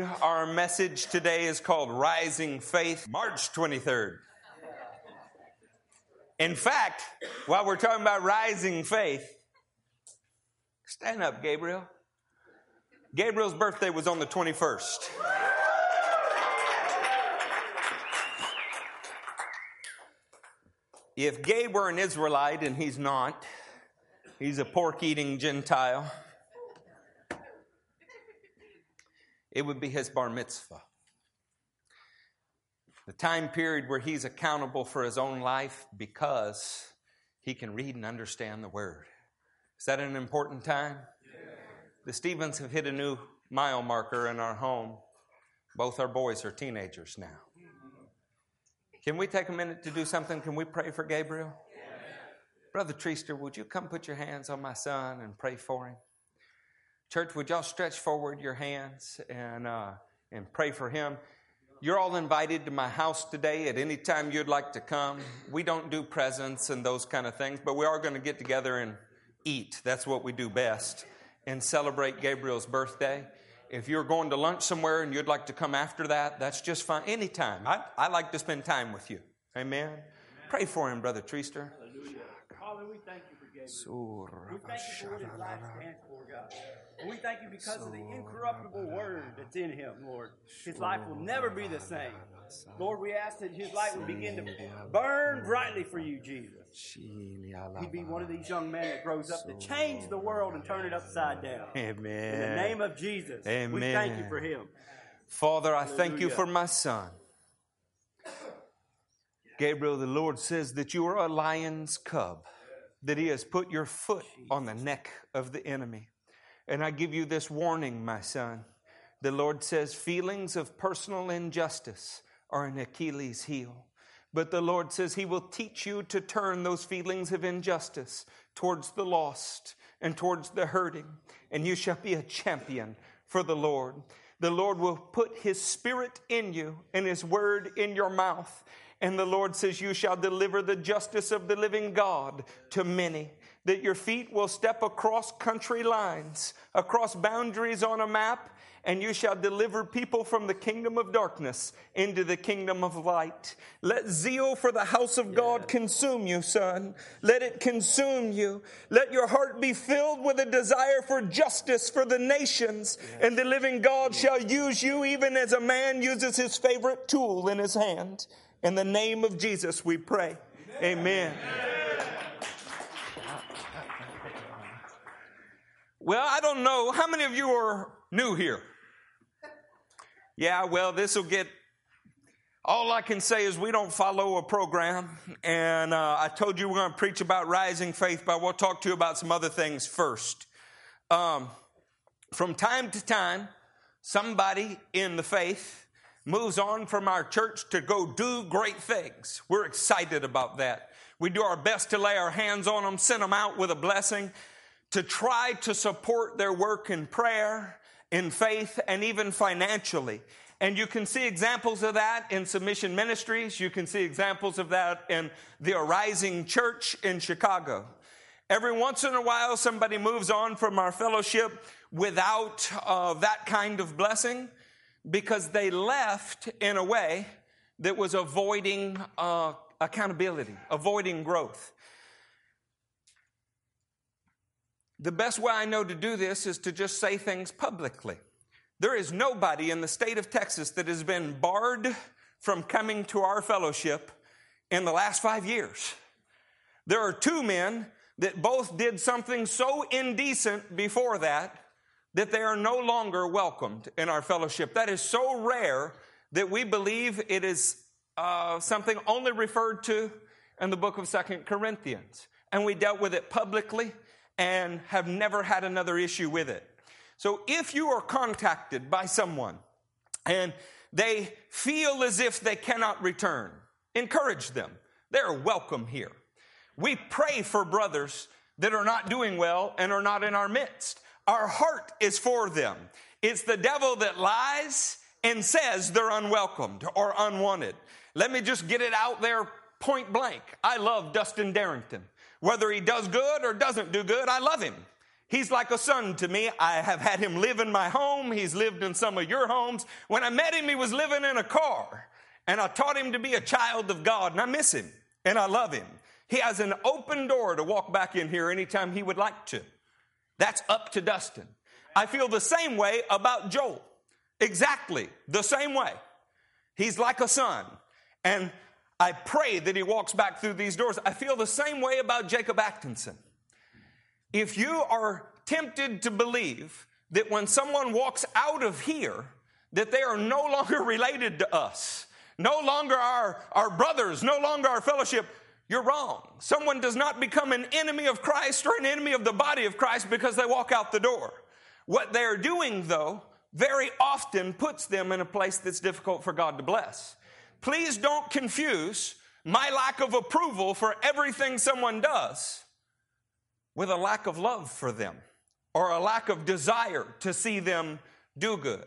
Our message today is called Rising Faith, March 23rd. In fact, while we're talking about rising faith, stand up, Gabriel. Gabriel's birthday was on the 21st. If Gabe were an Israelite, and he's not, he's a pork eating Gentile, it would be his bar mitzvah. The time period where he's accountable for his own life because he can read and understand the word. Is that an important time? The Stevens have hit a new mile marker in our home. Both our boys are teenagers now. Can we take a minute to do something? Can we pray for Gabriel? Brother Treaster, would you come put your hands on my son and pray for him? Church, would y'all stretch forward your hands and, uh, and pray for him? You're all invited to my house today at any time you'd like to come. We don't do presents and those kind of things, but we are going to get together and eat. That's what we do best and celebrate Gabriel's birthday. If you're going to lunch somewhere and you'd like to come after that, that's just fine. Anytime. I, I like to spend time with you. Amen. Amen. Pray for him, Brother Treaster. Hallelujah. Father, we thank you. We thank you for what his life stands for, God. And we thank you because of the incorruptible word that's in him, Lord. His life will never be the same. Lord, we ask that his light will begin to burn brightly for you, Jesus. He'd be one of these young men that grows up to change the world and turn it upside down. Amen. In the name of Jesus, Amen. we thank you for him. Father, I thank you for my son. Gabriel, the Lord says that you are a lion's cub, that he has put your foot on the neck of the enemy. And I give you this warning, my son. The Lord says feelings of personal injustice are an Achilles heel. But the Lord says He will teach you to turn those feelings of injustice towards the lost and towards the hurting, and you shall be a champion for the Lord. The Lord will put His Spirit in you and His Word in your mouth. And the Lord says, You shall deliver the justice of the living God to many. That your feet will step across country lines, across boundaries on a map, and you shall deliver people from the kingdom of darkness into the kingdom of light. Let zeal for the house of God consume you, son. Let it consume you. Let your heart be filled with a desire for justice for the nations, and the living God shall use you even as a man uses his favorite tool in his hand. In the name of Jesus, we pray. Amen. Amen. Well, I don't know. How many of you are new here? Yeah, well, this will get. All I can say is we don't follow a program. And uh, I told you we're going to preach about rising faith, but we'll talk to you about some other things first. Um, from time to time, somebody in the faith moves on from our church to go do great things. We're excited about that. We do our best to lay our hands on them, send them out with a blessing, to try to support their work in prayer in faith and even financially. And you can see examples of that in submission ministries. You can see examples of that in the Arising Church in Chicago. Every once in a while, somebody moves on from our fellowship without uh, that kind of blessing because they left in a way that was avoiding uh, accountability, avoiding growth. The best way I know to do this is to just say things publicly. There is nobody in the state of Texas that has been barred from coming to our fellowship in the last five years. There are two men that both did something so indecent before that that they are no longer welcomed in our fellowship. That is so rare that we believe it is uh, something only referred to in the book of Second Corinthians. And we dealt with it publicly and have never had another issue with it. So if you are contacted by someone and they feel as if they cannot return, encourage them. They're welcome here. We pray for brothers that are not doing well and are not in our midst. Our heart is for them. It's the devil that lies and says they're unwelcomed or unwanted. Let me just get it out there point blank. I love Dustin Darrington. Whether he does good or doesn't do good, I love him. He's like a son to me. I have had him live in my home. He's lived in some of your homes. When I met him, he was living in a car. And I taught him to be a child of God, and I miss him, and I love him. He has an open door to walk back in here anytime he would like to. That's up to Dustin. I feel the same way about Joel. Exactly the same way. He's like a son. And I pray that he walks back through these doors. I feel the same way about Jacob Atkinson. If you are tempted to believe that when someone walks out of here, that they are no longer related to us, no longer our, our brothers, no longer our fellowship, you're wrong. Someone does not become an enemy of Christ or an enemy of the body of Christ because they walk out the door. What they're doing, though, very often puts them in a place that's difficult for God to bless. Please don't confuse my lack of approval for everything someone does with a lack of love for them or a lack of desire to see them do good.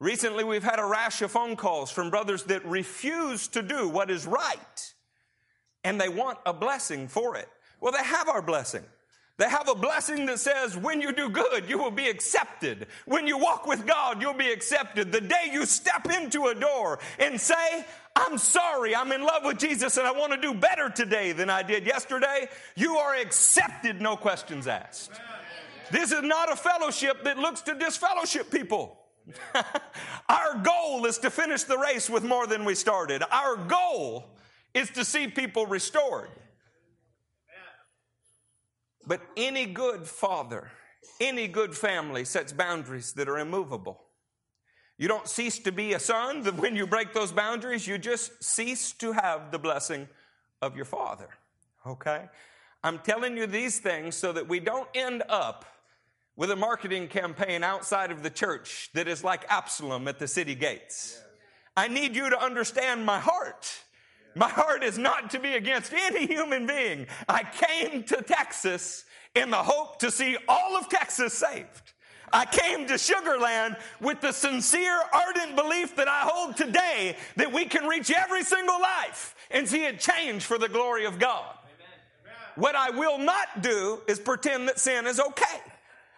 Recently, we've had a rash of phone calls from brothers that refuse to do what is right and they want a blessing for it. Well, they have our blessing. They have a blessing that says, when you do good, you will be accepted. When you walk with God, you'll be accepted. The day you step into a door and say, I'm sorry, I'm in love with Jesus and I want to do better today than I did yesterday, you are accepted, no questions asked. This is not a fellowship that looks to disfellowship people. Our goal is to finish the race with more than we started. Our goal is to see people restored. But any good father, any good family sets boundaries that are immovable. You don't cease to be a son when you break those boundaries, you just cease to have the blessing of your father. Okay? I'm telling you these things so that we don't end up with a marketing campaign outside of the church that is like Absalom at the city gates. I need you to understand my heart. My heart is not to be against any human being. I came to Texas in the hope to see all of Texas saved. I came to Sugarland with the sincere, ardent belief that I hold today that we can reach every single life and see it change for the glory of God. What I will not do is pretend that sin is okay.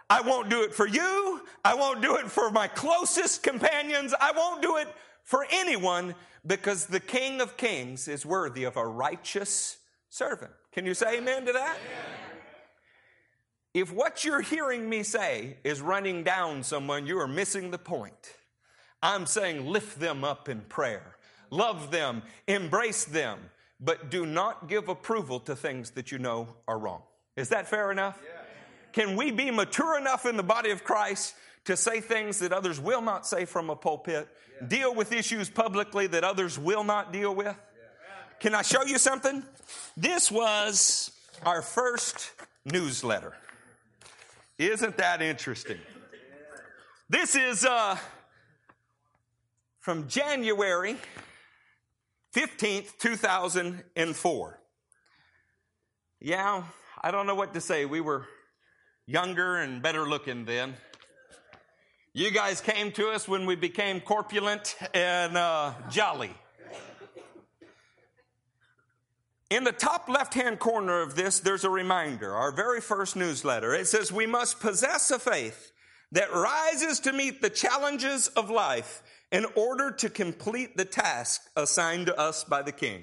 I won't do it for you. I won't do it for my closest companions. I won't do it for anyone because the King of Kings is worthy of a righteous servant. Can you say amen to that? Amen. If what you're hearing me say is running down someone, you are missing the point. I'm saying lift them up in prayer, love them, embrace them, but do not give approval to things that you know are wrong. Is that fair enough? Yeah. Can we be mature enough in the body of Christ to say things that others will not say from a pulpit, yeah. deal with issues publicly that others will not deal with. Yeah. Can I show you something? This was our first newsletter. Isn't that interesting? This is uh, from January 15th, 2004. Yeah, I don't know what to say. We were younger and better looking then. You guys came to us when we became corpulent and uh, jolly. In the top left hand corner of this, there's a reminder, our very first newsletter. It says, We must possess a faith that rises to meet the challenges of life in order to complete the task assigned to us by the King.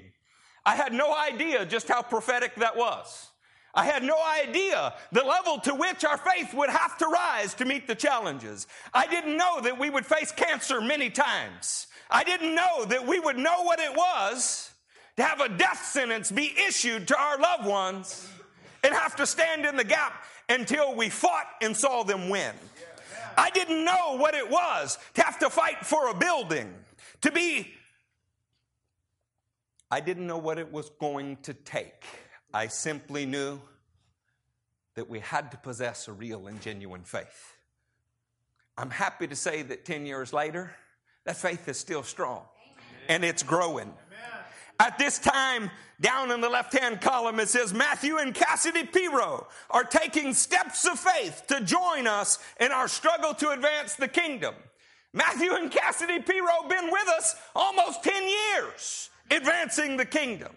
I had no idea just how prophetic that was. I had no idea the level to which our faith would have to rise to meet the challenges. I didn't know that we would face cancer many times. I didn't know that we would know what it was to have a death sentence be issued to our loved ones and have to stand in the gap until we fought and saw them win. I didn't know what it was to have to fight for a building, to be. I didn't know what it was going to take I simply knew that we had to possess a real and genuine faith. I'm happy to say that 10 years later, that faith is still strong and it's growing. At this time, down in the left hand column, it says Matthew and Cassidy Pero are taking steps of faith to join us in our struggle to advance the kingdom. Matthew and Cassidy Pero been with us almost 10 years advancing the kingdom.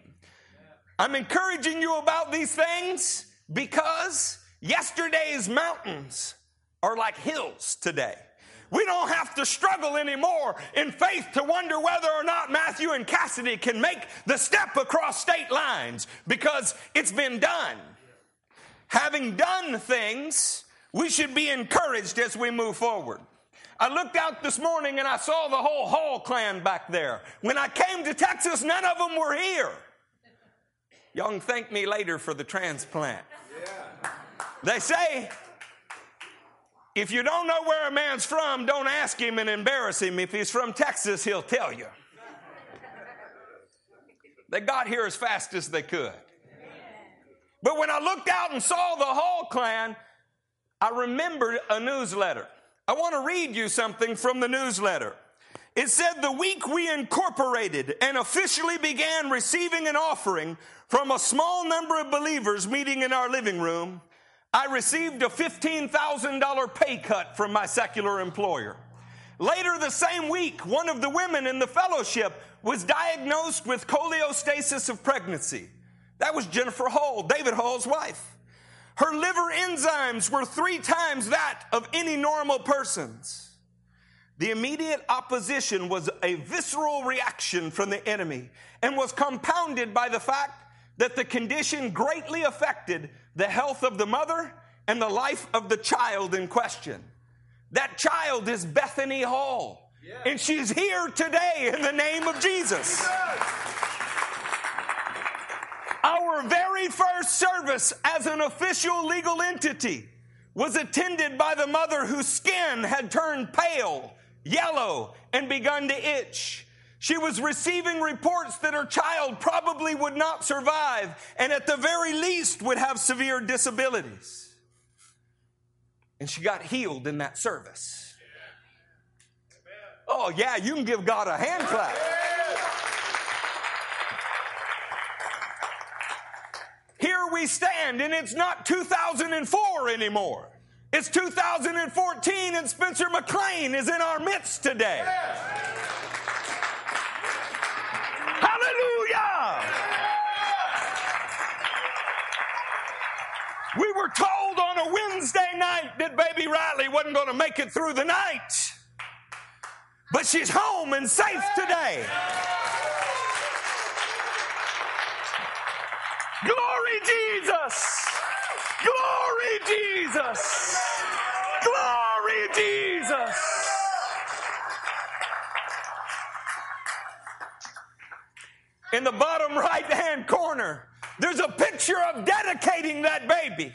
I'm encouraging you about these things because Yesterday's mountains are like hills today. We don't have to struggle anymore in faith to wonder whether or not Matthew and Cassidy can make the step across state lines because it's been done. Having done things, we should be encouraged as we move forward. I looked out this morning and I saw the whole Hall clan back there. When I came to Texas, none of them were here. Y'all can thank me later for the transplant. Yeah. They say if you don't know where a man's from, don't ask him and embarrass him. If he's from Texas, he'll tell you. They got here as fast as they could. But when I looked out and saw the Hall clan, I remembered a newsletter. I want to read you something from the newsletter. It said the week we incorporated and officially began receiving an offering from a small number of believers meeting in our living room, I received a $15,000 pay cut from my secular employer. Later the same week, one of the women in the fellowship was diagnosed with cholestasis of pregnancy. That was Jennifer Hall, David Hall's wife. Her liver enzymes were three times that of any normal person's. The immediate opposition was a visceral reaction from the enemy and was compounded by the fact that the condition greatly affected the health of the mother and the life of the child in question. That child is Bethany Hall, yeah. and she's here today in the name of Jesus. Our very first service as an official legal entity was attended by the mother whose skin had turned pale, yellow, and begun to itch. She was receiving reports that her child probably would not survive and at the very least would have severe disabilities. And she got healed in that service. Oh, yeah, you can give God a hand clap. Here we stand, and it's not 2004 anymore. It's 2014, and Spencer McLean is in our midst today. Hallelujah! We were told on a Wednesday night that baby Riley wasn't going to make it through the night. But she's home and safe today. Glory Jesus! Glory Jesus! Glory Jesus! In the bottom right hand corner, there's a picture of dedicating that baby.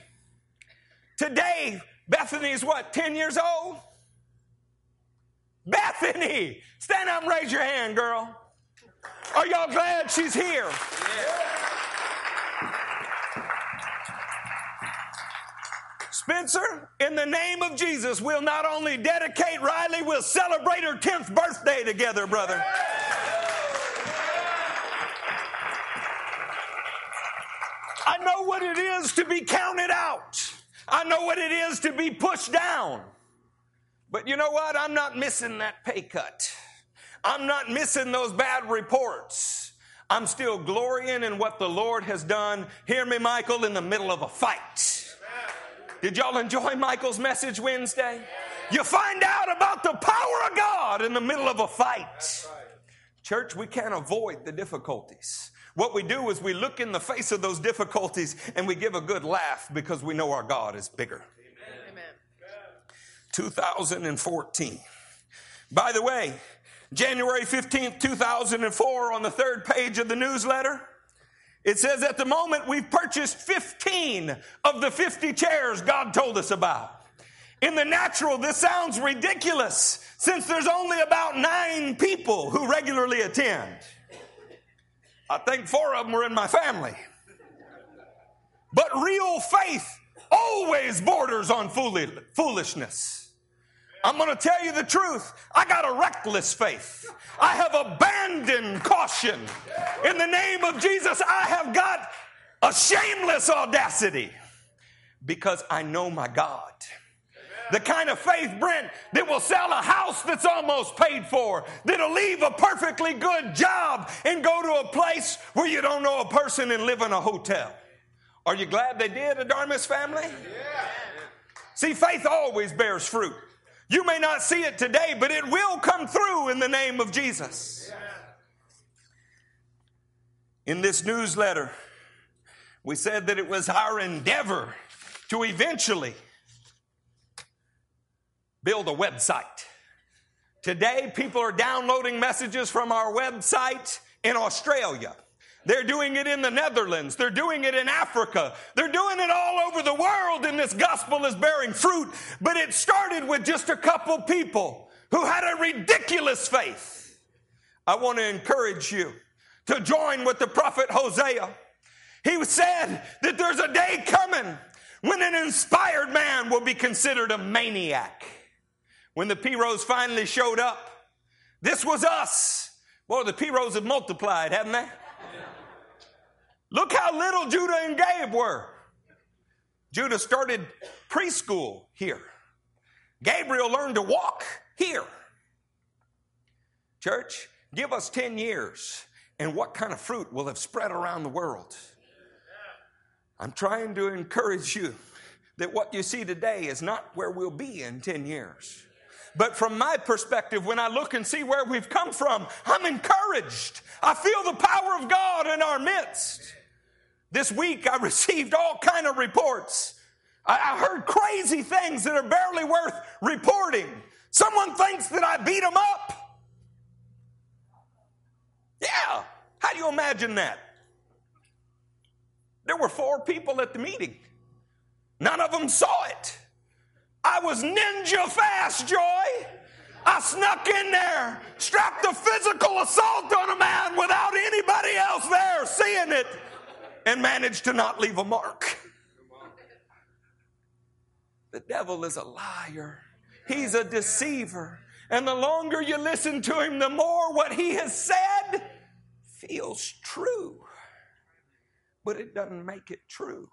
Today, Bethany is what, 10 years old? Bethany! Stand up and raise your hand, girl. Are y'all glad she's here? Spencer, in the name of Jesus, we'll not only dedicate Riley, we'll celebrate her 10th birthday together, brother. I know what it is to be counted out. I know what it is to be pushed down. But you know what? I'm not missing that pay cut. I'm not missing those bad reports. I'm still glorying in what the Lord has done. Hear me, Michael, in the middle of a fight. Did y'all enjoy Michael's message Wednesday? You find out about the power of God in the middle of a fight. Church, we can't avoid the difficulties. What we do is we look in the face of those difficulties and we give a good laugh because we know our God is bigger. Amen. 2014. By the way, January 15th, 2004, on the third page of the newsletter, it says at the moment we've purchased 15 of the 50 chairs God told us about. In the natural, this sounds ridiculous since there's only about nine people who regularly attend. I think four of them were in my family. But real faith always borders on foolishness. I'm going to tell you the truth. I got a reckless faith. I have abandoned caution. In the name of Jesus, I have got a shameless audacity because I know my God the kind of faith, Brent, that will sell a house that's almost paid for, that'll leave a perfectly good job and go to a place where you don't know a person and live in a hotel. Are you glad they did, Adarmis family? See, faith always bears fruit. You may not see it today, but it will come through in the name of Jesus. In this newsletter, we said that it was our endeavor to eventually build a website. Today, people are downloading messages from our website in Australia. They're doing it in the Netherlands. They're doing it in Africa. They're doing it all over the world, and this gospel is bearing fruit. But it started with just a couple people who had a ridiculous faith. I want to encourage you to join with the prophet Hosea. He said that there's a day coming when an inspired man will be considered a maniac. When the Peros finally showed up, this was us. Boy, the Peros have multiplied, haven't they? Look how little Judah and Gabe were. Judah started preschool here. Gabriel learned to walk here. Church, give us 10 years, and what kind of fruit will have spread around the world? I'm trying to encourage you that what you see today is not where we'll be in 10 years. But from my perspective, when I look and see where we've come from, I'm encouraged. I feel the power of God in our midst. This week I received all kind of reports. I, heard crazy things that are barely worth reporting. Someone thinks that I beat them up. Yeah. How do you imagine that? There were four people at the meeting. None of them saw it. I was ninja fast, Joy. I snuck in there, strapped a physical assault on a man without anybody else there seeing it and manage to not leave a mark. The devil is a liar. He's a deceiver. And the longer you listen to him, the more what he has said feels true. But it doesn't make it true.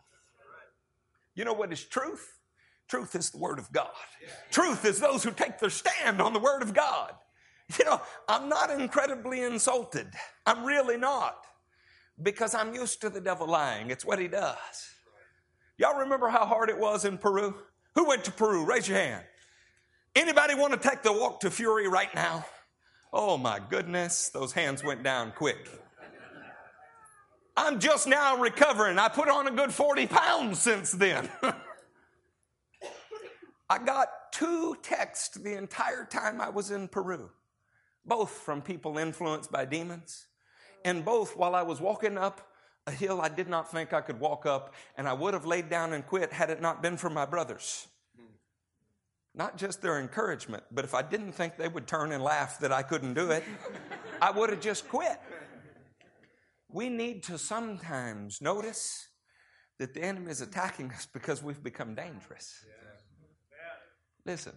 You know what is truth? Truth is the Word of God. Truth is those who take their stand on the Word of God. You know, I'm not incredibly insulted. I'm really not because I'm used to the devil lying. It's what he does. Y'all remember how hard it was in Peru? Who went to Peru? Raise your hand. Anybody want to take the walk to Fury right now? Oh my goodness, those hands went down quick. I'm just now recovering. I put on a good 40 pounds since then. I got two texts the entire time I was in Peru, both from people influenced by demons and both while I was walking up a hill I did not think I could walk up, and I would have laid down and quit had it not been for my brothers. Not just their encouragement, but if I didn't think they would turn and laugh that I couldn't do it, I would have just quit. We need to sometimes notice that the enemy is attacking us because we've become dangerous. Listen,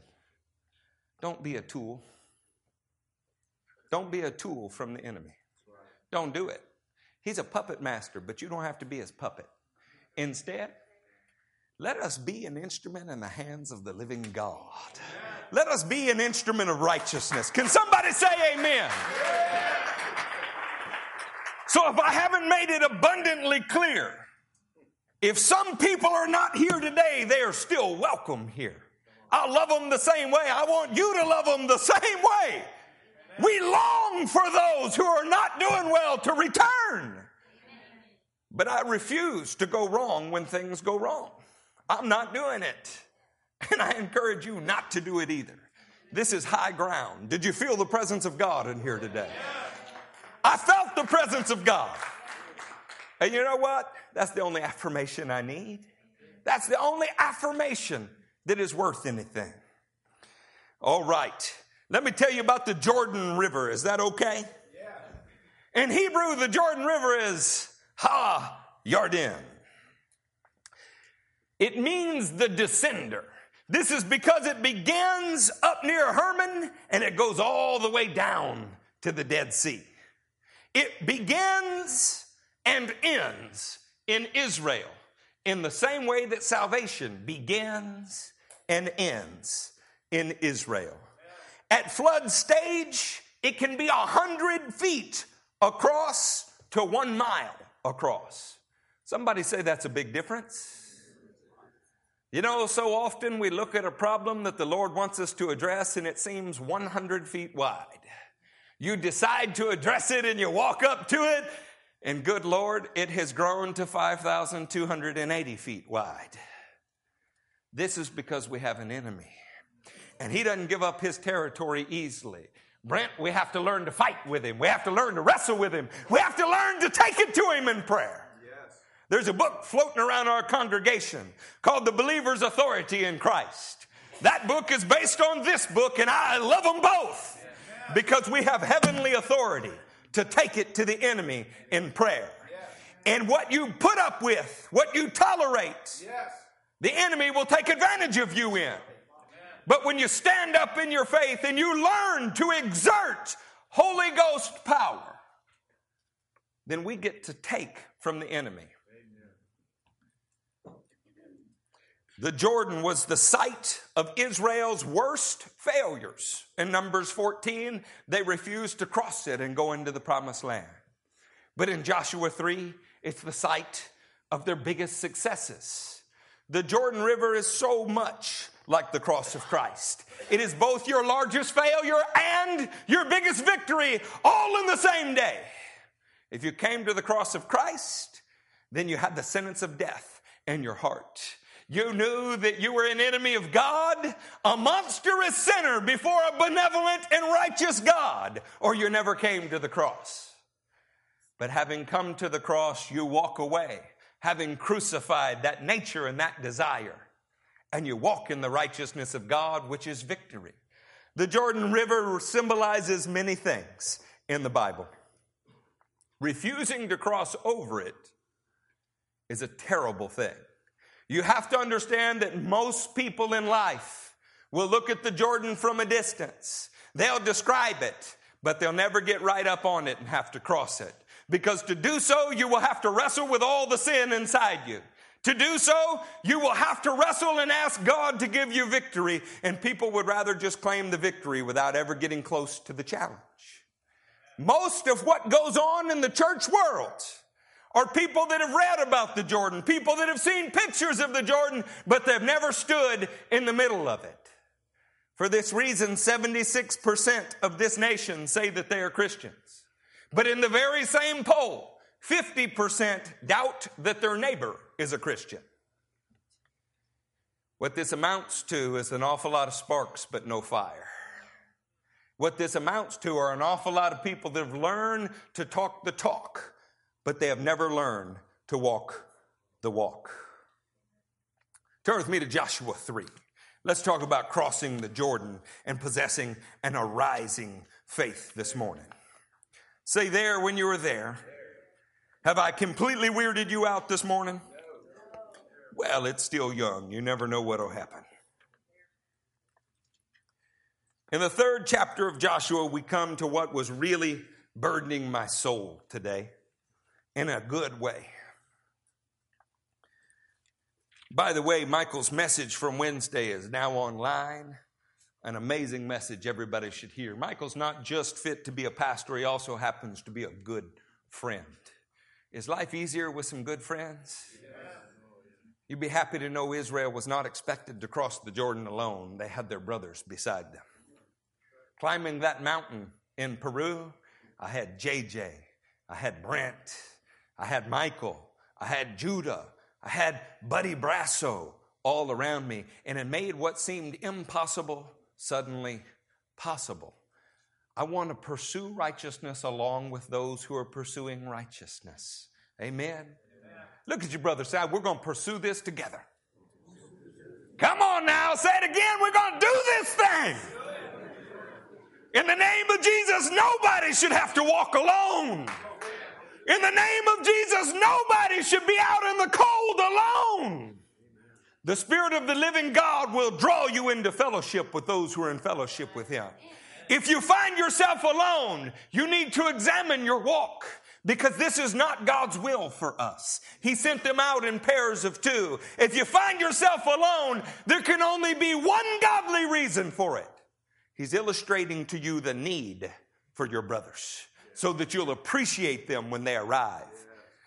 don't be a tool. Don't be a tool from the enemy. Don't do it. He's a puppet master, but you don't have to be his puppet. Instead, let us be an instrument in the hands of the living God. Let us be an instrument of righteousness. Can somebody say amen? So, if I haven't made it abundantly clear, if some people are not here today, they are still welcome here. I love them the same way. I want you to love them the same way. We long for those who are not doing well to return. But I refuse to go wrong when things go wrong. I'm not doing it. And I encourage you not to do it either. This is high ground. Did you feel the presence of God in here today? I felt the presence of God. And you know what? That's the only affirmation I need. That's the only affirmation that is worth anything. All right. Let me tell you about the Jordan River. Is that okay? Yeah. In Hebrew, the Jordan River is Ha Yarden. It means the descender. This is because it begins up near Hermon and it goes all the way down to the Dead Sea. It begins and ends in Israel in the same way that salvation begins and ends in Israel. At flood stage, it can be a hundred feet across to one mile across. Somebody say that's a big difference. You know, so often we look at a problem that the Lord wants us to address and it seems 100 feet wide. You decide to address it and you walk up to it, and good Lord, it has grown to 5,280 feet wide. This is because we have an enemy, and he doesn't give up his territory easily. Brent, we have to learn to fight with him. We have to learn to wrestle with him. We have to learn to take it to him in prayer. There's a book floating around our congregation called The Believer's Authority in Christ. That book is based on this book, and I love them both because we have heavenly authority to take it to the enemy in prayer. And what you put up with, what you tolerate, the enemy will take advantage of you in. But when you stand up in your faith and you learn to exert Holy Ghost power, then we get to take from the enemy. The Jordan was the site of Israel's worst failures. In Numbers 14, they refused to cross it and go into the promised land. But in Joshua 3, it's the site of their biggest successes. The Jordan River is so much like the cross of Christ. It is both your largest failure and your biggest victory all in the same day. If you came to the cross of Christ, then you had the sentence of death in your heart. You knew that you were an enemy of God, a monstrous sinner before a benevolent and righteous God, or you never came to the cross. But having come to the cross, you walk away, having crucified that nature and that desire, and you walk in the righteousness of God, which is victory. The Jordan River symbolizes many things in the Bible. Refusing to cross over it is a terrible thing. You have to understand that most people in life will look at the Jordan from a distance. They'll describe it, but they'll never get right up on it and have to cross it. Because to do so, you will have to wrestle with all the sin inside you. To do so, you will have to wrestle and ask God to give you victory, and people would rather just claim the victory without ever getting close to the challenge. Most of what goes on in the church world are people that have read about the Jordan, people that have seen pictures of the Jordan, but they've never stood in the middle of it. For this reason, 76% of this nation say that they are Christians. But in the very same poll, 50% doubt that their neighbor is a Christian. What this amounts to is an awful lot of sparks, but no fire. What this amounts to are an awful lot of people that have learned to talk the talk, but they have never learned to walk the walk. Turn with me to Joshua 3. Let's talk about crossing the Jordan and possessing an arising faith this morning. Say there when you were there. Have I completely weirded you out this morning? Well, it's still young. You never know what'll happen. In the third chapter of Joshua, we come to what was really burdening my soul today in a good way. By the way, Michael's message from Wednesday is now online. An amazing message everybody should hear. Michael's not just fit to be a pastor, he also happens to be a good friend. Is life easier with some good friends? You'd be happy to know Israel was not expected to cross the Jordan alone. They had their brothers beside them. Climbing that mountain in Peru, I had JJ, I had Brent, I had Michael, I had Judah, I had Buddy Brasso all around me, and it made what seemed impossible suddenly possible. I want to pursue righteousness along with those who are pursuing righteousness. Amen. Amen. Look at your brother say, We're going to pursue this together. Come on now, say it again. We're going to do this thing. In the name of Jesus, nobody should have to walk alone. In the name of Jesus, nobody should be out in the cold alone. The Spirit of the living God will draw you into fellowship with those who are in fellowship with Him. If you find yourself alone, you need to examine your walk because this is not God's will for us. He sent them out in pairs of two. If you find yourself alone, there can only be one godly reason for it. He's illustrating to you the need for your brothers so that you'll appreciate them when they arrive.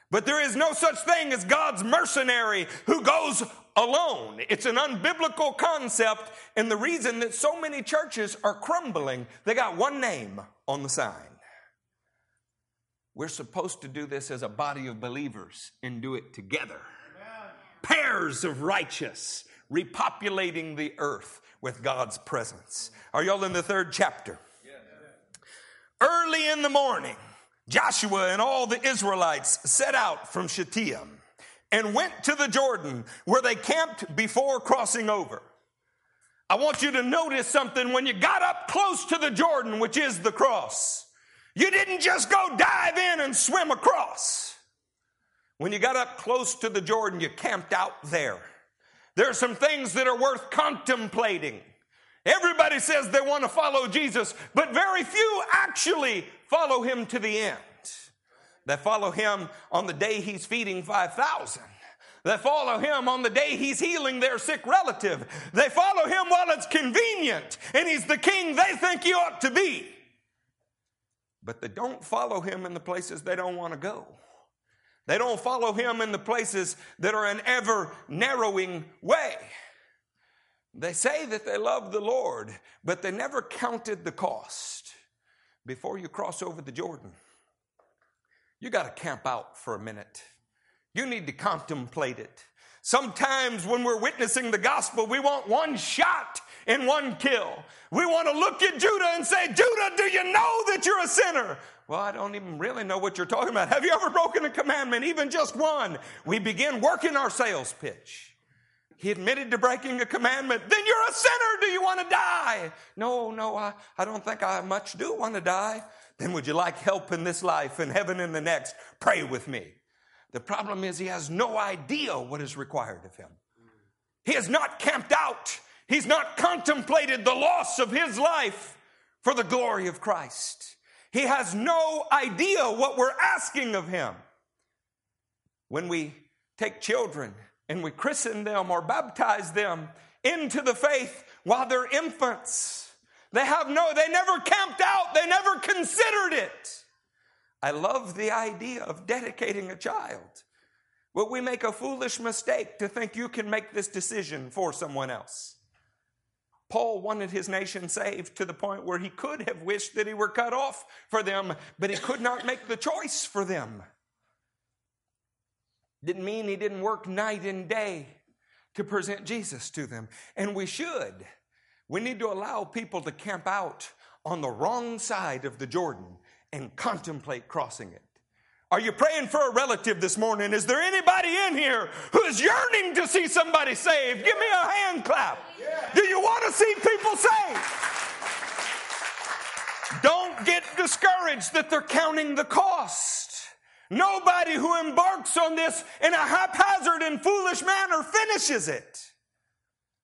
But there is no such thing as God's mercenary who goes alone. It's an unbiblical concept, and the reason that so many churches are crumbling, they got one name on the sign. We're supposed to do this as a body of believers and do it together. Amen. Pairs of righteous repopulating the earth with God's presence. Are y'all in the third chapter? Early in the morning, Joshua and all the Israelites set out from Shittim and went to the Jordan where they camped before crossing over. I want you to notice something when you got up close to the Jordan, which is the cross. You didn't just go dive in and swim across. When you got up close to the Jordan, you camped out there. There are some things that are worth contemplating. Everybody says they want to follow Jesus, but very few actually follow him to the end. They follow him on the day he's feeding 5,000. They follow him on the day he's healing their sick relative. They follow him while it's convenient and he's the king they think he ought to be. But they don't follow him in the places they don't want to go. They don't follow him in the places that are an ever narrowing way. They say that they love the Lord, but they never counted the cost. Before you cross over the Jordan, you got to camp out for a minute. You need to contemplate it. Sometimes when we're witnessing the gospel, we want one shot and one kill. We want to look at Judah and say, Judah, do you know that you're a sinner? Well, I don't even really know what you're talking about. Have you ever broken a commandment, even just one? We begin working our sales pitch. He admitted to breaking a commandment. Then you're a sinner. Do you want to die? No, no, I, I don't think I much do want to die. Would you like help in this life and heaven in the next? Pray with me. The problem is he has no idea what is required of him. He has not camped out. He's not contemplated the loss of his life for the glory of Christ. He has no idea what we're asking of him. When we take children and we christen them or baptize them into the faith while they're infants, they have no, they never camped out, they never considered it. I love the idea of dedicating a child. But we make a foolish mistake to think you can make this decision for someone else. Paul wanted his nation saved to the point where he could have wished that he were cut off for them, but he could not make the choice for them. Didn't mean he didn't work night and day to present Jesus to them. And we should. We need to allow people to camp out on the wrong side of the Jordan and contemplate crossing it. Are you praying for a relative this morning? Is there anybody in here who is yearning to see somebody saved? Give me a hand clap. Do you want to see people saved? Don't get discouraged that they're counting the cost. Nobody who embarks on this in a haphazard and foolish manner finishes it.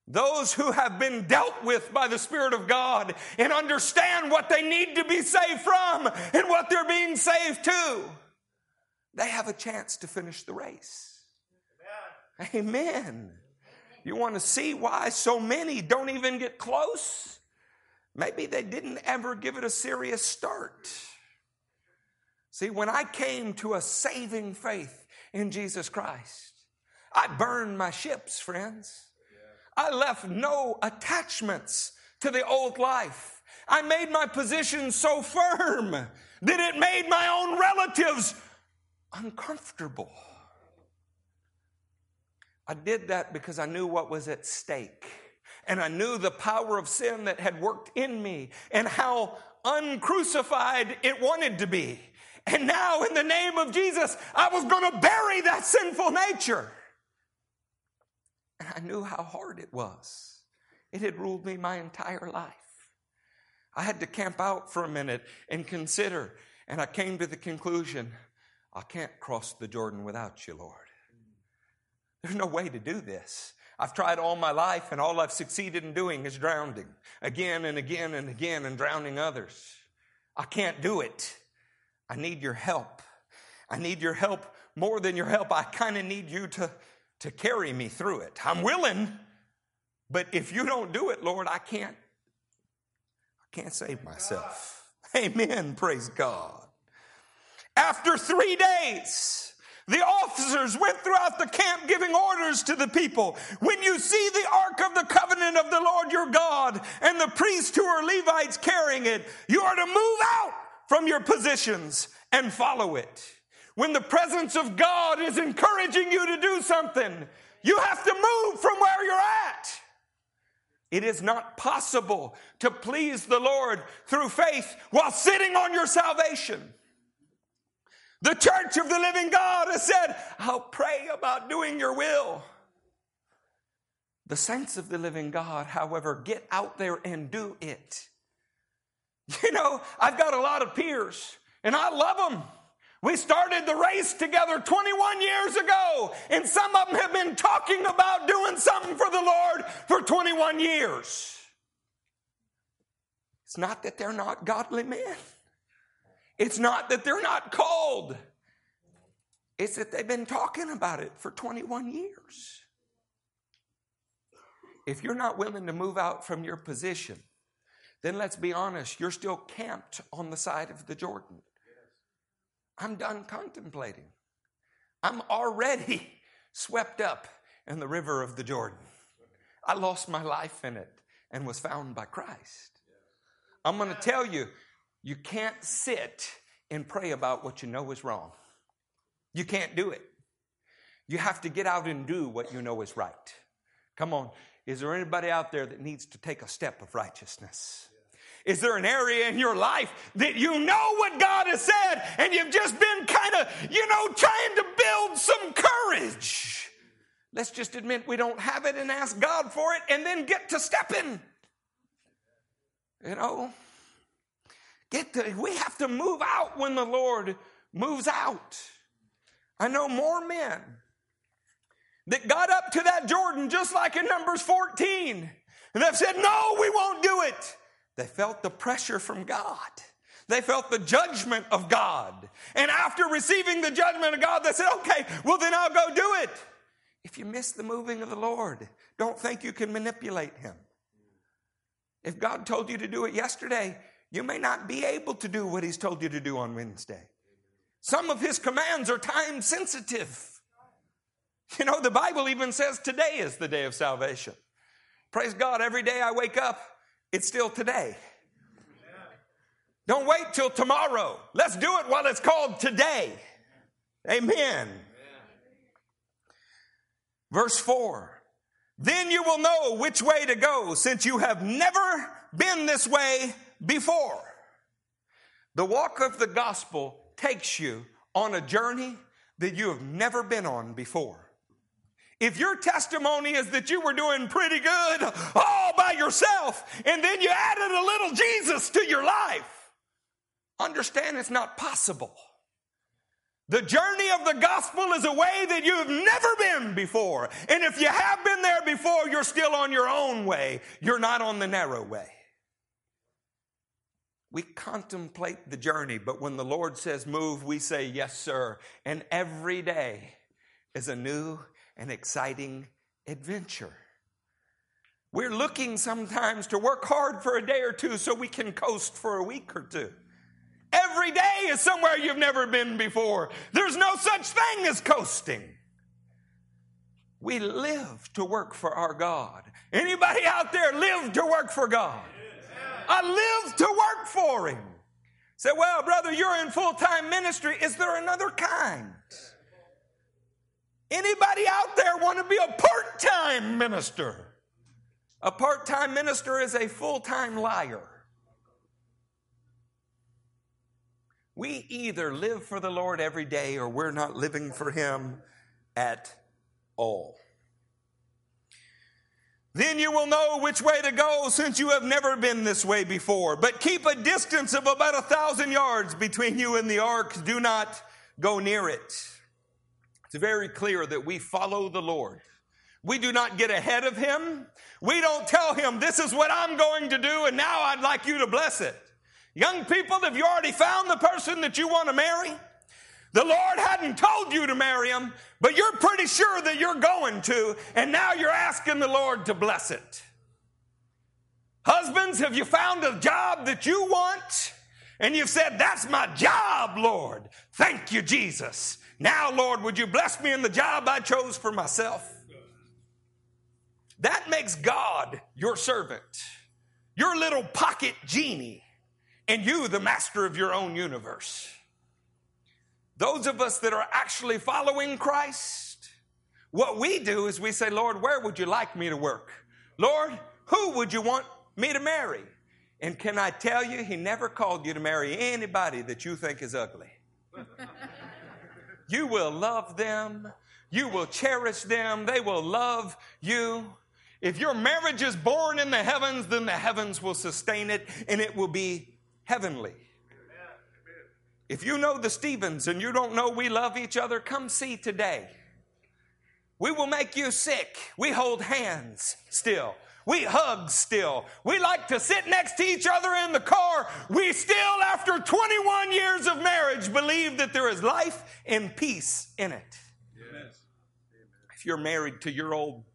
Those who have been dealt with by the Spirit of God and understand what they need to be saved from and what they're being saved to they have a chance to finish the race. Amen. Amen. You want to see why so many don't even get close? Maybe they didn't ever give it a serious start. See, when I came to a saving faith in Jesus Christ, I burned my ships, friends. I left no attachments to the old life. I made my position so firm that it made my own relatives uncomfortable. I did that because I knew what was at stake. And I knew the power of sin that had worked in me and how uncrucified it wanted to be. And now, in the name of Jesus, I was going to bury that sinful nature. And I knew how hard it was. It had ruled me my entire life. I had to camp out for a minute and consider, and I came to the conclusion I can't cross the Jordan without you, Lord. There's no way to do this. I've tried all my life, and all I've succeeded in doing is drowning again and again and again and drowning others. I can't do it. I need your help. I need your help more than your help. I kind of need you to, to carry me through it. I'm willing, but if you don't do it, Lord, I can't. I can't save myself. Amen. Praise God. After three days, The officers went throughout the camp giving orders to the people. When you see the ark of the covenant of the Lord your God and the priests who are Levites carrying it, you are to move out from your positions and follow it. When the presence of God is encouraging you to do something, you have to move from where you're at. It is not possible to please the Lord through faith while sitting on your salvation. The church of the living God has said, I'll pray about doing your will. The saints of the living God, however, get out there and do it. You know, I've got a lot of peers and I love them. We started the race together 21 years ago, and some of them have been talking about doing something for the Lord for 21 years. It's not that they're not godly men. It's not that they're not called, it's that they've been talking about it for 21 years. If you're not willing to move out from your position, then let's be honest, you're still camped on the side of the Jordan. I'm done contemplating. I'm already swept up in the river of the Jordan. I lost my life in it and was found by Christ. I'm going to tell you, you can't sit and pray about what you know is wrong. You can't do it. You have to get out and do what you know is right. Come on. Is there anybody out there that needs to take a step of righteousness? Is there an area in your life that you know what God has said and you've just been kind of, you know, trying to build some courage? Let's just admit we don't have it and ask God for it and then get to stepping. You know, Get to, we have to move out when the Lord moves out. I know more men that got up to that Jordan just like in Numbers 14 and they've said, No, we won't do it. They felt the pressure from God. They felt the judgment of God. And after receiving the judgment of God, they said, Okay, well, then I'll go do it. If you miss the moving of the Lord, don't think you can manipulate Him. If God told you to do it yesterday, you may not be able to do what he's told you to do on Wednesday. Some of his commands are time sensitive. You know, the Bible even says today is the day of salvation. Praise God, every day I wake up, it's still today. Don't wait till tomorrow. Let's do it while it's called today. Amen. Verse 4 Then you will know which way to go, since you have never been this way before. The walk of the gospel takes you on a journey that you have never been on before. If your testimony is that you were doing pretty good all by yourself and then you added a little Jesus to your life, understand it's not possible. The journey of the gospel is a way that you've never been before. And if you have been there before, you're still on your own way. You're not on the narrow way. We contemplate the journey, but when the Lord says move, we say, Yes, sir. And every day is a new and exciting adventure. We're looking sometimes to work hard for a day or two so we can coast for a week or two. Every day is somewhere you've never been before. There's no such thing as coasting. We live to work for our God. Anybody out there live to work for God? I live to work for him. Say, well, brother, you're in full time ministry. Is there another kind? Anybody out there want to be a part time minister? A part time minister is a full time liar. We either live for the Lord every day or we're not living for Him at all. Then you will know which way to go since you have never been this way before. But keep a distance of about a thousand yards between you and the ark. Do not go near it. It's very clear that we follow the Lord. We do not get ahead of Him. We don't tell Him, this is what I'm going to do, and now I'd like you to bless it. Young people, have you already found the person that you want to marry? The Lord hadn't told you to marry him, but you're pretty sure that you're going to, and now you're asking the Lord to bless it. Husbands, have you found a job that you want? And you've said, That's my job, Lord. Thank you, Jesus. Now, Lord, would you bless me in the job I chose for myself? That makes God your servant, your little pocket genie, and you the master of your own universe. Those of us that are actually following Christ, what we do is we say, Lord, where would you like me to work? Lord, who would you want me to marry? And can I tell you, He never called you to marry anybody that you think is ugly. you will love them, you will cherish them, they will love you. If your marriage is born in the heavens, then the heavens will sustain it and it will be heavenly. If you know the Stevens and you don't know we love each other, come see today. We will make you sick. We hold hands still. We hug still. We like to sit next to each other in the car. We still, after 21 years of marriage, believe that there is life and peace in it. Yes. If you're married to your old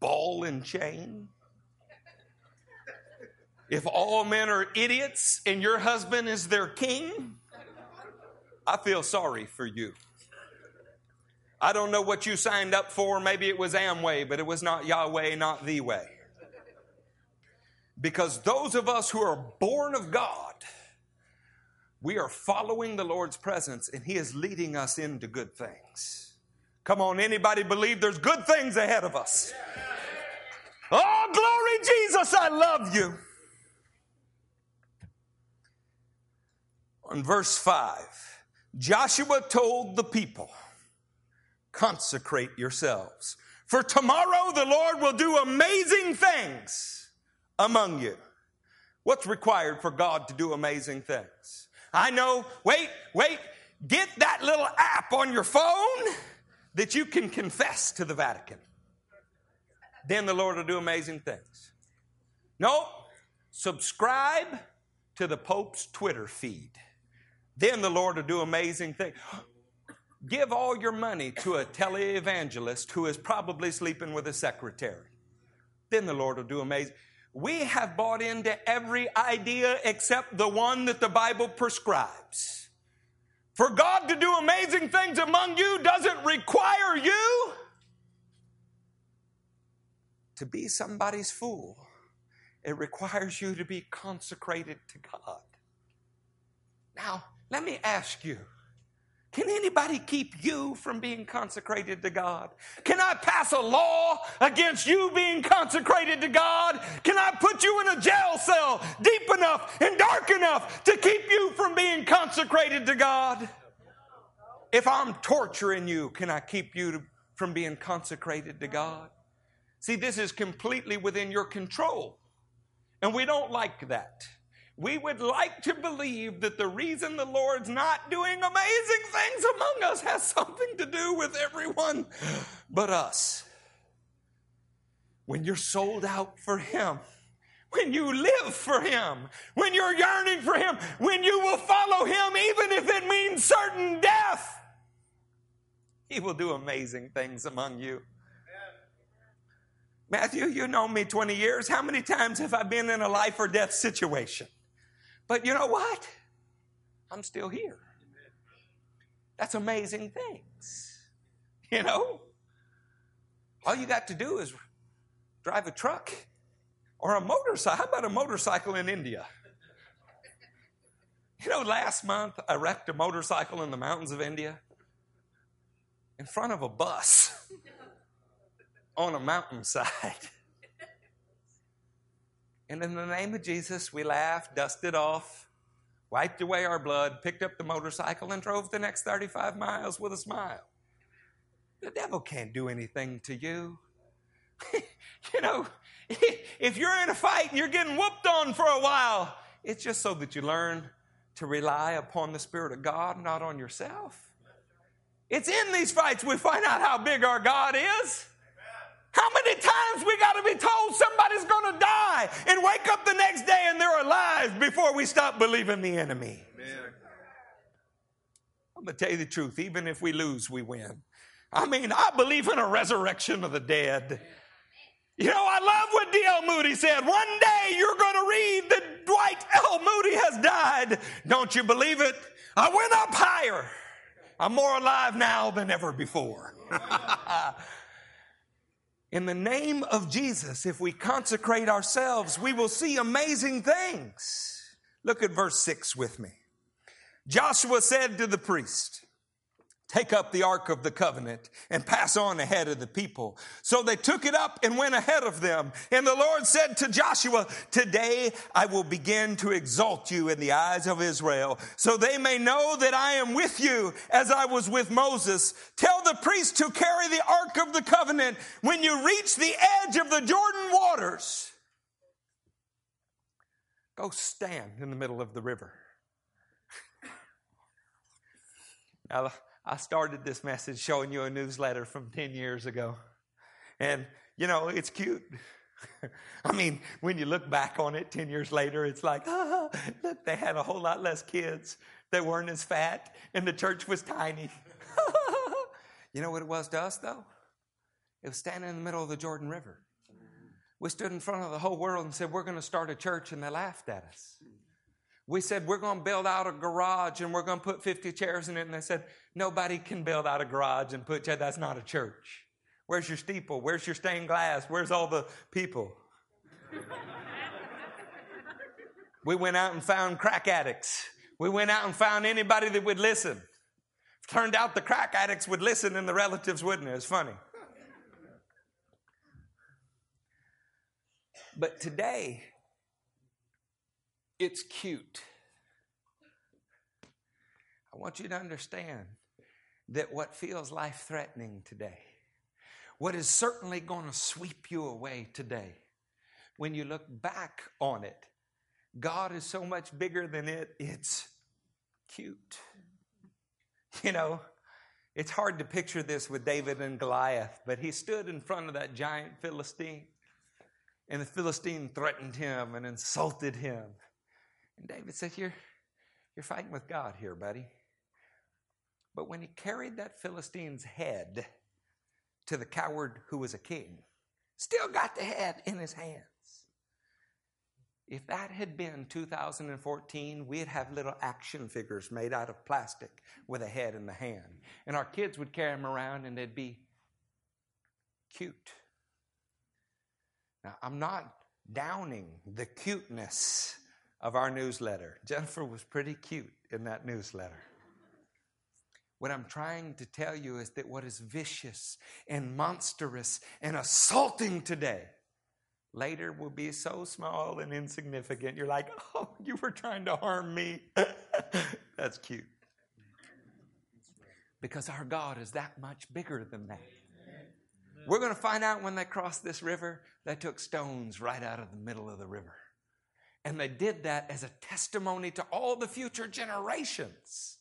ball and chain, if all men are idiots and your husband is their king, I feel sorry for you. I don't know what you signed up for. Maybe it was Amway, but it was not Yahweh, not the way. Because those of us who are born of God, we are following the Lord's presence and He is leading us into good things. Come on, anybody believe there's good things ahead of us? Oh, glory, Jesus, I love you. On verse 5, Joshua told the people, Consecrate yourselves, for tomorrow the Lord will do amazing things among you. What's required for God to do amazing things? I know, wait, wait, get that little app on your phone that you can confess to the Vatican. Then the Lord will do amazing things. No, subscribe to the Pope's Twitter feed. Then the Lord will do amazing things. Give all your money to a televangelist who is probably sleeping with a secretary. Then the Lord will do amazing we have bought into every idea except the one that the Bible prescribes. For God to do amazing things among you doesn't require you to be somebody's fool. It requires you to be consecrated to God. Now, let me ask you can anybody keep you from being consecrated to God? Can I pass a law against you being consecrated to God? Can I put you in a jail cell deep enough and dark enough to keep you from being consecrated to God? If I'm torturing you, can I keep you from being consecrated to God? See, this is completely within your control. And we don't like that we would like to believe that the reason the Lord's not doing amazing things among us has something to do with everyone but us. When you're sold out for Him, when you live for Him, when you're yearning for Him, when you will follow Him, even if it means certain death, He will do amazing things among you. Matthew, you know me 20 years. How many times have I been in a life or death situation? But you know what? I'm still here. That's amazing things. You know? All you got to do is drive a truck or a motorcycle. How about a motorcycle in India? You know, last month I wrecked a motorcycle in the mountains of India in front of a bus on a mountainside. And in the name of Jesus, we laughed, dusted off, wiped away our blood, picked up the motorcycle, and drove the next 35 miles with a smile. The devil can't do anything to you. you know, if you're in a fight and you're getting whooped on for a while, it's just so that you learn to rely upon the Spirit of God, not on yourself. It's in these fights we find out how big our God is. How many times we got to be told somebody's going to die and wake up the next day and they're alive before we stop believing the enemy? Amen. I'm going to tell you the truth. Even if we lose, we win. I mean, I believe in a resurrection of the dead. You know, I love what D.L. Moody said. One day you're going to read that Dwight L. Moody has died. Don't you believe it? I went up higher I'm more alive now than ever before. In the name of Jesus, if we consecrate ourselves, we will see amazing things. Look at verse 6 with me. Joshua said to the priest, Take up the ark of the covenant and pass on ahead of the people. So they took it up and went ahead of them. And the Lord said to Joshua, Today I will begin to exalt you in the eyes of Israel, so they may know that I am with you as I was with Moses. Tell the priest to carry the ark of the covenant when you reach the edge of the Jordan waters. Go stand in the middle of the river. Now, I started this message showing you a newsletter from 10 years ago. And, you know, it's cute. I mean, when you look back on it 10 years later, it's like, oh, look, they had a whole lot less kids. They weren't as fat, and the church was tiny. you know what it was to us, though? It was standing in the middle of the Jordan River. We stood in front of the whole world and said, We're going to start a church, and they laughed at us. We said, We're going to build out a garage and we're going to put 50 chairs in it. And they said, Nobody can build out a garage and put chairs. That's not a church. Where's your steeple? Where's your stained glass? Where's all the people? we went out and found crack addicts. We went out and found anybody that would listen. Turned out the crack addicts would listen and the relatives wouldn't. It was funny. But today, it's cute. I want you to understand that what feels life threatening today, what is certainly going to sweep you away today, when you look back on it, God is so much bigger than it, it's cute. You know, it's hard to picture this with David and Goliath, but he stood in front of that giant Philistine, and the Philistine threatened him and insulted him. And David said, You're, you're fighting with God here, buddy. But when he carried that Philistine's head to the coward who was a king, still got the head in his hands. If that had been 2014, we'd have little action figures made out of plastic with a head in the hand. And our kids would carry them around and they'd be cute. Now, I'm not downing the cuteness of our newsletter. Jennifer was pretty cute in that newsletter. What I'm trying to tell you is that what is vicious and monstrous and assaulting today later will be so small and insignificant. You're like, oh, you were trying to harm me. That's cute. Because our God is that much bigger than that. We're going to find out when they crossed this river, they took stones right out of the middle of the river. And they did that as a testimony to all the future generations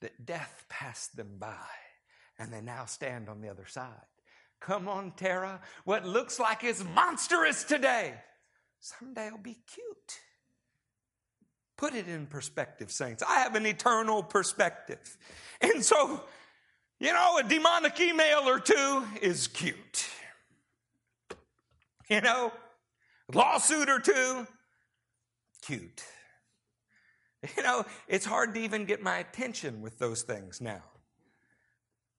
that death passed them by and they now stand on the other side. Come on, Tara. What looks like is monstrous today, someday will be cute. Put it in perspective, saints. I have an eternal perspective. And so, you know, a demonic email or two is cute. You know, lawsuit or two cute. You know, it's hard to even get my attention with those things now.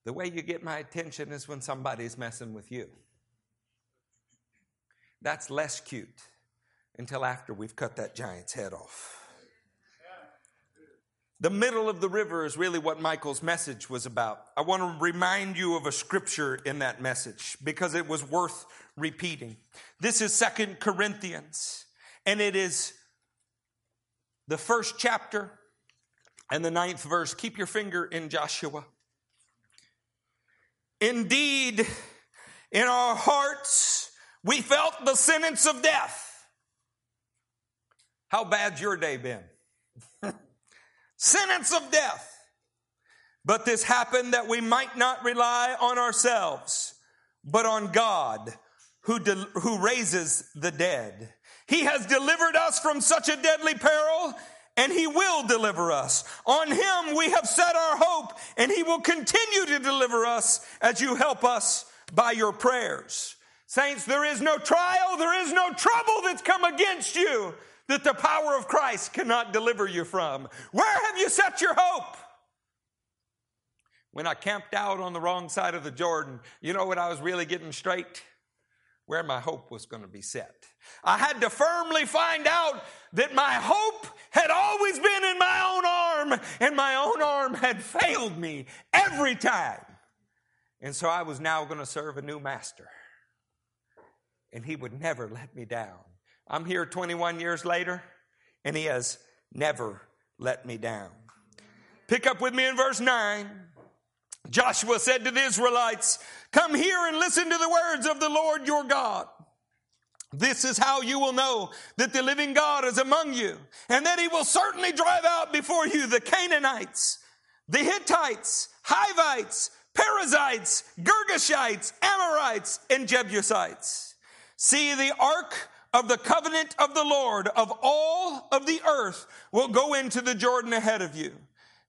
The way you get my attention is when somebody's messing with you. That's less cute until after we've cut that giant's head off. The middle of the river is really what Michael's message was about. I want to remind you of a scripture in that message because it was worth repeating. This is Second Corinthians, and it is the first chapter and the ninth verse. Keep your finger in Joshua. Indeed, in our hearts, we felt the sentence of death. How bad's your day been? sentence of death. But this happened that we might not rely on ourselves, but on God who, de- who raises the dead. He has delivered us from such a deadly peril and he will deliver us. On him we have set our hope and he will continue to deliver us as you help us by your prayers. Saints, there is no trial, there is no trouble that's come against you that the power of Christ cannot deliver you from. Where have you set your hope? when I camped out on the wrong side of the Jordan, you know what I was really getting straight? Where my hope was going to be set. I had to firmly find out that my hope had always been in my own arm, and my own arm had failed me every time. And so I was now going to serve a new master. And he would never let me down. I'm here 21 years later, and he has never let me down. Pick up with me in verse 9. Joshua said to the Israelites, Come here and listen to the words of the Lord your God. This is how you will know that the living God is among you, and that he will certainly drive out before you the Canaanites, the Hittites, Hivites, Perizzites, Girgashites, Amorites, and Jebusites. See, the ark of the covenant of the Lord of all of the earth will go into the Jordan ahead of you.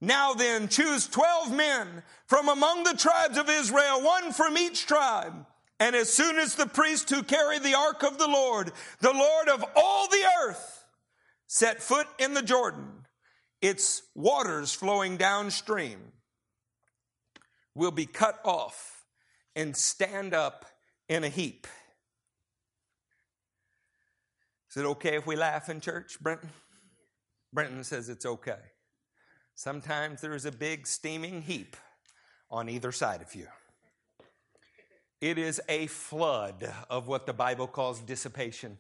Now then, choose 12 men from among the tribes of Israel, one from each tribe. And as soon as the priest who carry the ark of the Lord, the Lord of all the earth, set foot in the Jordan, its waters flowing downstream will be cut off and stand up in a heap. Is it okay if we laugh in church, Brenton? Brenton says it's okay. Sometimes there is a big steaming heap on either side of you. It is a flood of what the Bible calls dissipation.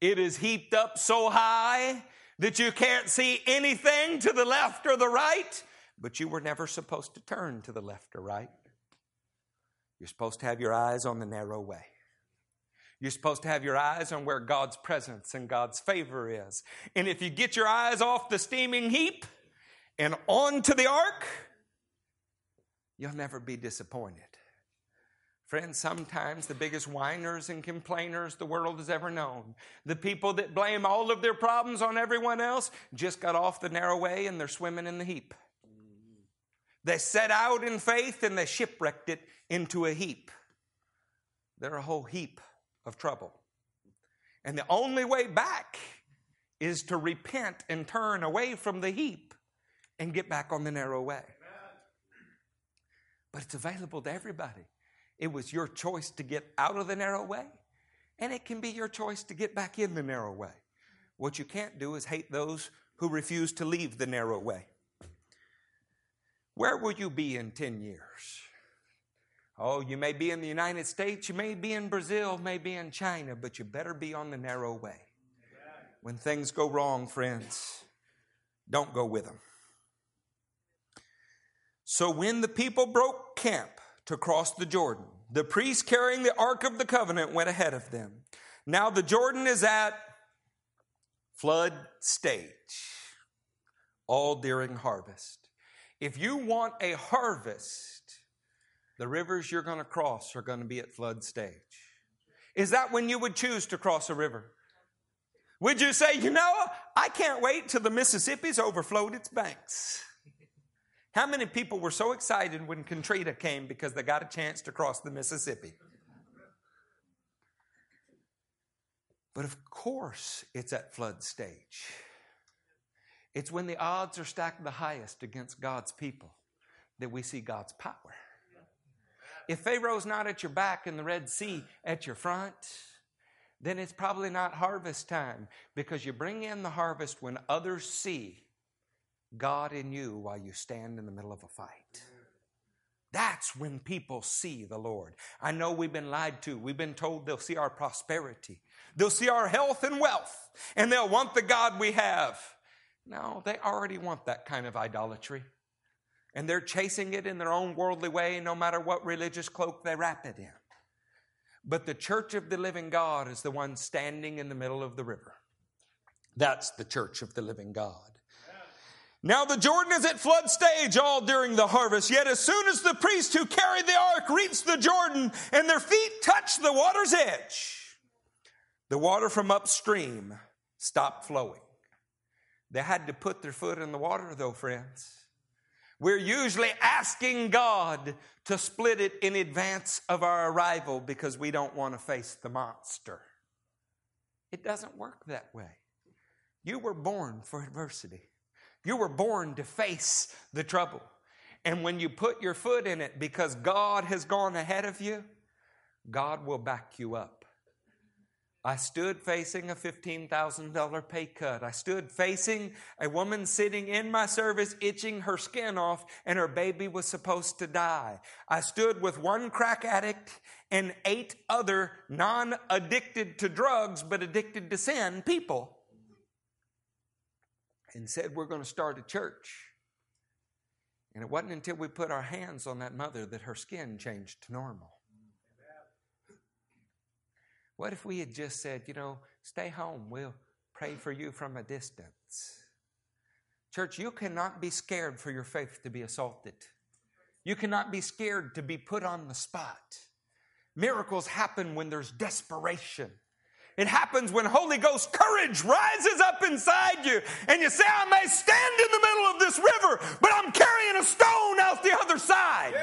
It is heaped up so high that you can't see anything to the left or the right, but you were never supposed to turn to the left or right. You're supposed to have your eyes on the narrow way. You're supposed to have your eyes on where God's presence and God's favor is. And if you get your eyes off the steaming heap and onto the ark, you'll never be disappointed. Friends, sometimes the biggest whiners and complainers the world has ever known, the people that blame all of their problems on everyone else, just got off the narrow way and they're swimming in the heap. They set out in faith and they shipwrecked it into a heap. They're a whole heap of trouble. And the only way back is to repent and turn away from the heap and get back on the narrow way. But it's available to everybody. It was your choice to get out of the narrow way, and it can be your choice to get back in the narrow way. What you can't do is hate those who refuse to leave the narrow way. Where will you be in 10 years? Oh, you may be in the United States, you may be in Brazil, may be in China, but you better be on the narrow way. When things go wrong, friends, don't go with them. So when the people broke camp to cross the Jordan, the priest carrying the Ark of the Covenant went ahead of them. Now the Jordan is at flood stage, all during harvest. If you want a harvest, the rivers you're going to cross are going to be at flood stage. Is that when you would choose to cross a river? Would you say, you know, I can't wait till the Mississippi's overflowed its banks? How many people were so excited when Katrina came because they got a chance to cross the Mississippi? But of course, it's at flood stage. It's when the odds are stacked the highest against God's people that we see God's power. If Pharaoh's not at your back and the Red Sea at your front, then it's probably not harvest time because you bring in the harvest when others see God in you while you stand in the middle of a fight. That's when people see the Lord. I know we've been lied to. We've been told they'll see our prosperity. They'll see our health and wealth, and they'll want the God we have. No, they already want that kind of idolatry and they're chasing it in their own worldly way, no matter what religious cloak they wrap it in. But the church of the living God is the one standing in the middle of the river. That's the church of the living God. Now the Jordan is at flood stage all during the harvest. Yet as soon as the priests who carried the ark reached the Jordan and their feet touched the water's edge, the water from upstream stopped flowing. They had to put their foot in the water though, friends. We're usually asking God to split it in advance of our arrival because we don't want to face the monster. It doesn't work that way. You were born for adversity. You were born to face the trouble. And when you put your foot in it because God has gone ahead of you, God will back you up. I stood facing a $15,000 pay cut. I stood facing a woman sitting in my service itching her skin off and her baby was supposed to die. I stood with one crack addict and eight other non addicted to drugs but addicted to sin people and said, We're going to start a church. And it wasn't until we put our hands on that mother that her skin changed to normal. What if we had just said, you know, stay home, we'll pray for you from a distance? Church, you cannot be scared for your faith to be assaulted. You cannot be scared to be put on the spot. Miracles happen when there's desperation. It happens when Holy Ghost courage rises up inside you and you say, I may stand in the middle of this river, but I'm carrying a stone out the other side.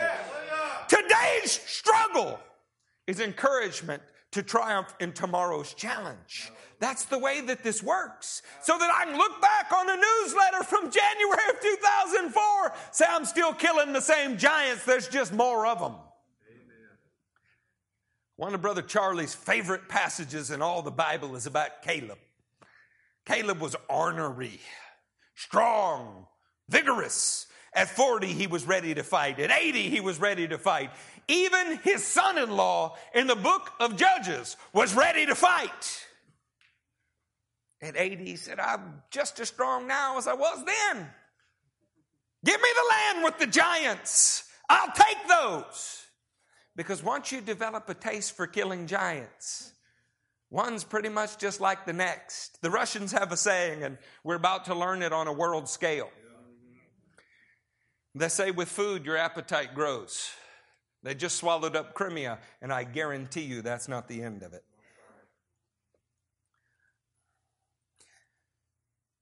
Today's struggle is encouragement to triumph in tomorrow's challenge. That's the way that this works. So that I can look back on a newsletter from January of 2004, say I'm still killing the same giants, there's just more of them. One of Brother Charlie's favorite passages in all the Bible is about Caleb. Caleb was ornery, strong, vigorous. At 40, he was ready to fight. At 80, he was ready to fight. Even his son in law in the book of Judges was ready to fight. At 80, he said, I'm just as strong now as I was then. Give me the land with the giants. I'll take those. Because once you develop a taste for killing giants, one's pretty much just like the next. The Russians have a saying, and we're about to learn it on a world scale. They say with food, your appetite grows. They just swallowed up Crimea, and I guarantee you that's not the end of it.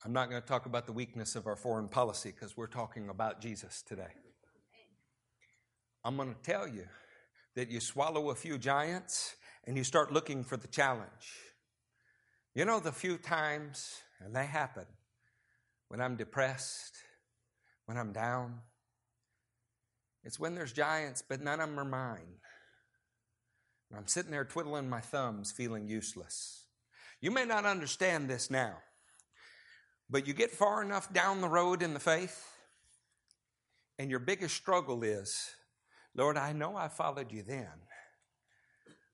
I'm not going to talk about the weakness of our foreign policy because we're talking about Jesus today. I'm going to tell you that you swallow a few giants and you start looking for the challenge. You know, the few times, and they happen, when I'm depressed, when I'm down, it's when there's giants, but none of them are mine. And I'm sitting there twiddling my thumbs, feeling useless. You may not understand this now, but you get far enough down the road in the faith, and your biggest struggle is Lord, I know I followed you then,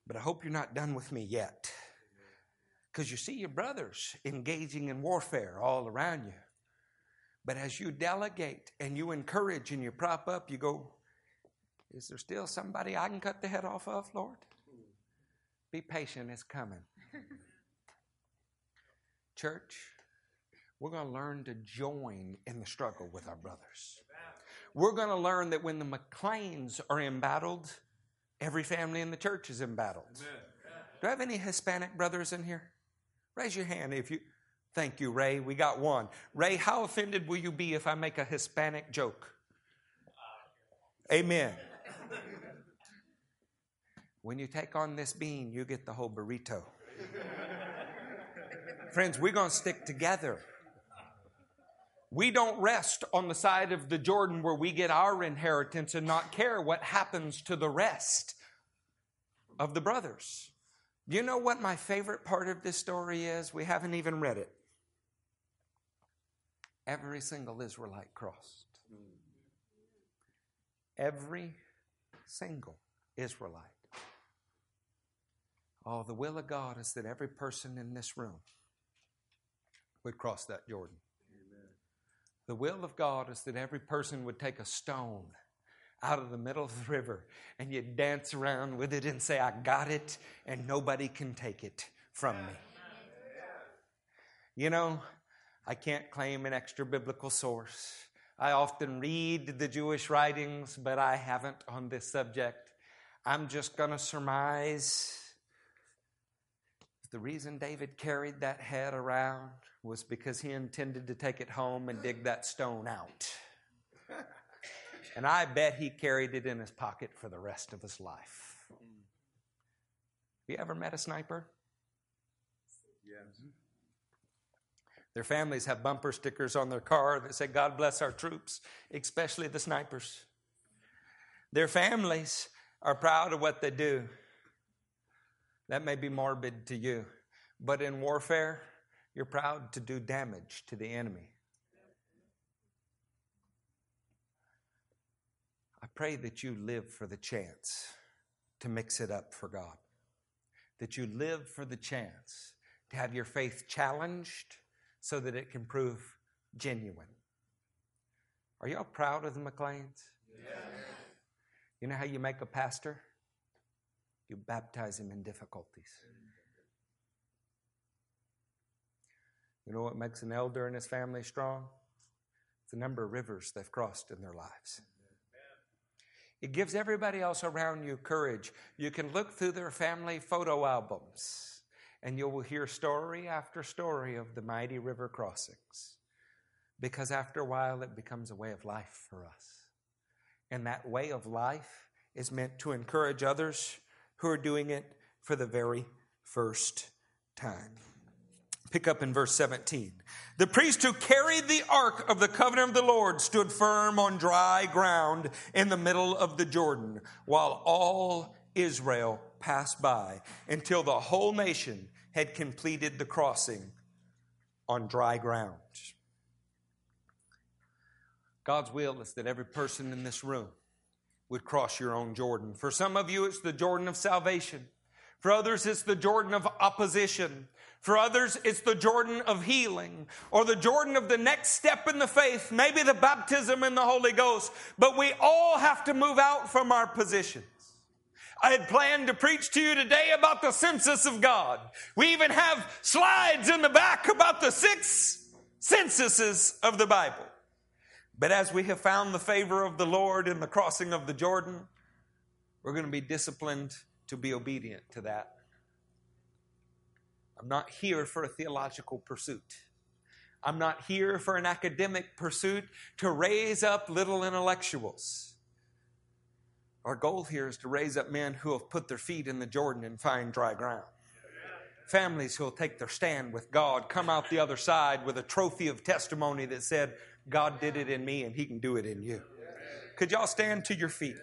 but I hope you're not done with me yet. Because you see your brothers engaging in warfare all around you. But as you delegate and you encourage and you prop up, you go, is there still somebody I can cut the head off of, Lord? Be patient, it's coming. Church, we're going to learn to join in the struggle with our brothers. We're going to learn that when the McLeans are embattled, every family in the church is embattled. Do I have any Hispanic brothers in here? Raise your hand if you. Thank you, Ray. We got one. Ray, how offended will you be if I make a Hispanic joke? Amen. When you take on this bean, you get the whole burrito. Friends, we're going to stick together. We don't rest on the side of the Jordan where we get our inheritance and not care what happens to the rest of the brothers. You know what my favorite part of this story is? We haven't even read it. Every single Israelite crossed. Every single Israelite. Oh, the will of God is that every person in this room would cross that Jordan. The will of God is that every person would take a stone out of the middle of the river and you'd dance around with it and say, I got it, and nobody can take it from me. You know, I can't claim an extra biblical source. I often read the Jewish writings, but I haven't on this subject. I'm just going to surmise the reason David carried that head around was because he intended to take it home and dig that stone out. And I bet he carried it in his pocket for the rest of his life. Have You ever met a sniper? Yes. Their families have bumper stickers on their car that say, God bless our troops, especially the snipers. Their families are proud of what they do. That may be morbid to you, but in warfare, you're proud to do damage to the enemy. I pray that you live for the chance to mix it up for God, that you live for the chance to have your faith challenged so that it can prove genuine. Are y'all proud of the McLeans? Yes. You know how you make a pastor? You baptize him in difficulties. You know what makes an elder and his family strong? It's the number of rivers they've crossed in their lives. It gives everybody else around you courage. You can look through their family photo albums and you will hear story after story of the mighty river crossings. Because after a while, it becomes a way of life for us. And that way of life is meant to encourage others who are doing it for the very first time. Pick up in verse 17. The priest who carried the ark of the covenant of the Lord stood firm on dry ground in the middle of the Jordan, while all Israel passed by until the whole nation had completed the crossing on dry ground. God's will is that every person in this room would cross your own Jordan. For some of you, it's the Jordan of salvation. For others, it's the Jordan of opposition. For others, it's the Jordan of healing or the Jordan of the next step in the faith, maybe the baptism in the Holy Ghost. But we all have to move out from our positions. I had planned to preach to you today about the census of God. We even have slides in the back about the six censuses of the Bible. But as we have found the favor of the Lord in the crossing of the Jordan, we're going to be disciplined to be obedient to that. I'm not here for a theological pursuit. I'm not here for an academic pursuit to raise up little intellectuals. Our goal here is to raise up men who have put their feet in the Jordan and find dry ground. Families who will take their stand with God, come out the other side with a trophy of testimony that said, God did it in me and He can do it in you. Could y'all stand to your feet?